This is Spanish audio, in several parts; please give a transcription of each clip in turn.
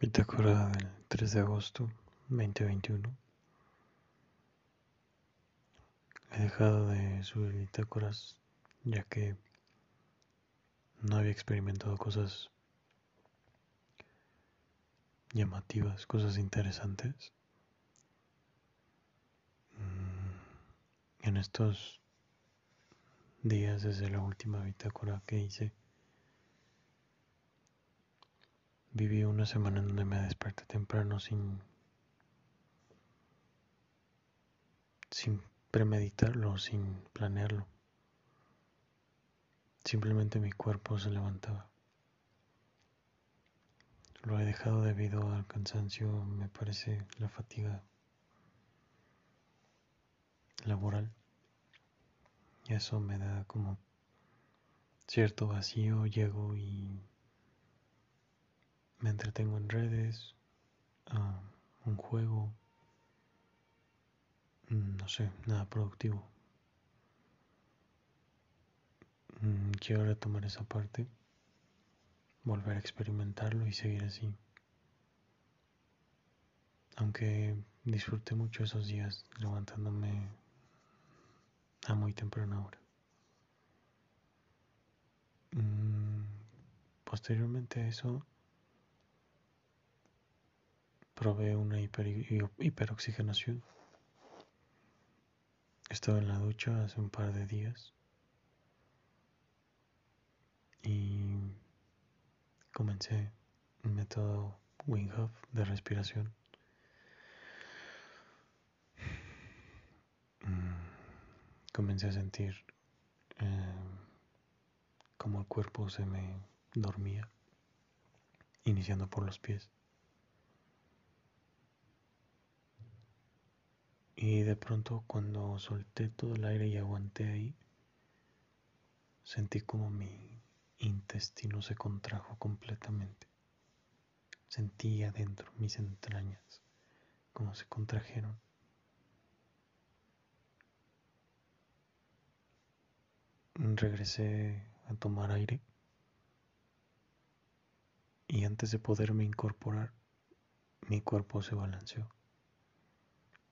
Bitácora del 3 de agosto 2021. He dejado de subir bitácoras ya que no había experimentado cosas llamativas, cosas interesantes. Mm, en estos días desde la última bitácora que hice, Viví una semana en donde me desperté temprano sin, sin premeditarlo, sin planearlo. Simplemente mi cuerpo se levantaba. Lo he dejado debido al cansancio, me parece la fatiga laboral. Y eso me da como cierto vacío, llego y me entretengo en redes, ah, un juego, mm, no sé, nada productivo. Mm, quiero retomar esa parte, volver a experimentarlo y seguir así. Aunque disfruté mucho esos días levantándome a muy temprana hora. Mm, posteriormente a eso, probé una hiper, hiperoxigenación. Estaba en la ducha hace un par de días y comencé un método Wing de respiración. Mm, comencé a sentir eh, como el cuerpo se me dormía, iniciando por los pies. Y de pronto cuando solté todo el aire y aguanté ahí, sentí como mi intestino se contrajo completamente. Sentí adentro mis entrañas como se contrajeron. Regresé a tomar aire y antes de poderme incorporar, mi cuerpo se balanceó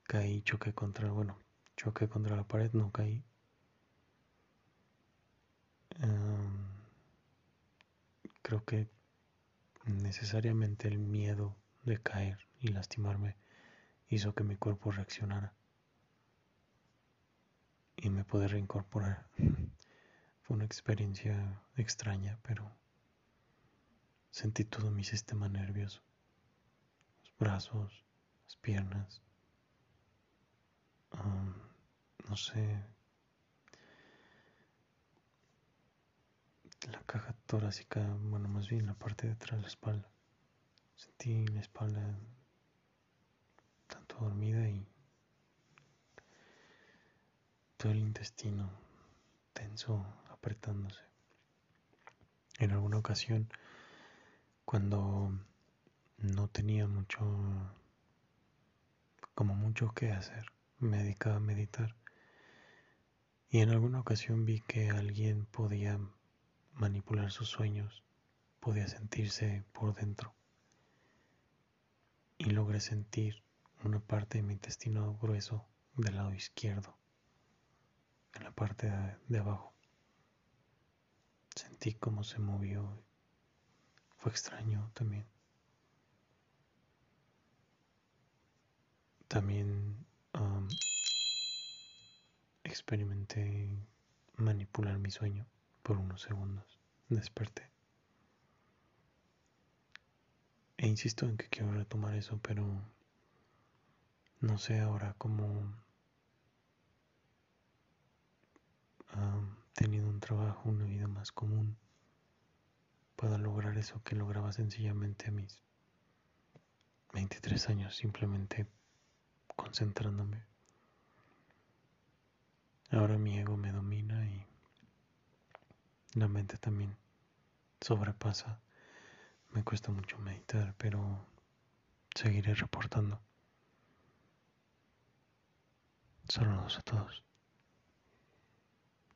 caí, choqué contra, bueno, choqué contra la pared, no caí. creo que necesariamente el miedo de caer y lastimarme hizo que mi cuerpo reaccionara y me pude reincorporar. Fue una experiencia extraña, pero sentí todo mi sistema nervioso, los brazos, las piernas, no sé, la caja torácica, bueno, más bien la parte de atrás de la espalda. Sentí la espalda tanto dormida y todo el intestino tenso, apretándose. En alguna ocasión, cuando no tenía mucho, como mucho que hacer, me dedicaba a meditar y en alguna ocasión vi que alguien podía manipular sus sueños, podía sentirse por dentro y logré sentir una parte de mi intestino grueso del lado izquierdo, en la parte de, abajo. Sentí cómo se movió. Fue extraño también. También experimenté manipular mi sueño por unos segundos. Desperté. E insisto en que quiero retomar eso, pero no sé ahora cómo teniendo un trabajo, una vida más común, pueda lograr eso que lograba sencillamente a mis 23 años, simplemente concentrándome. Ahora mi ego me domina y la mente también sobrepasa. Me cuesta mucho meditar, pero seguiré reportando. Saludos a todos.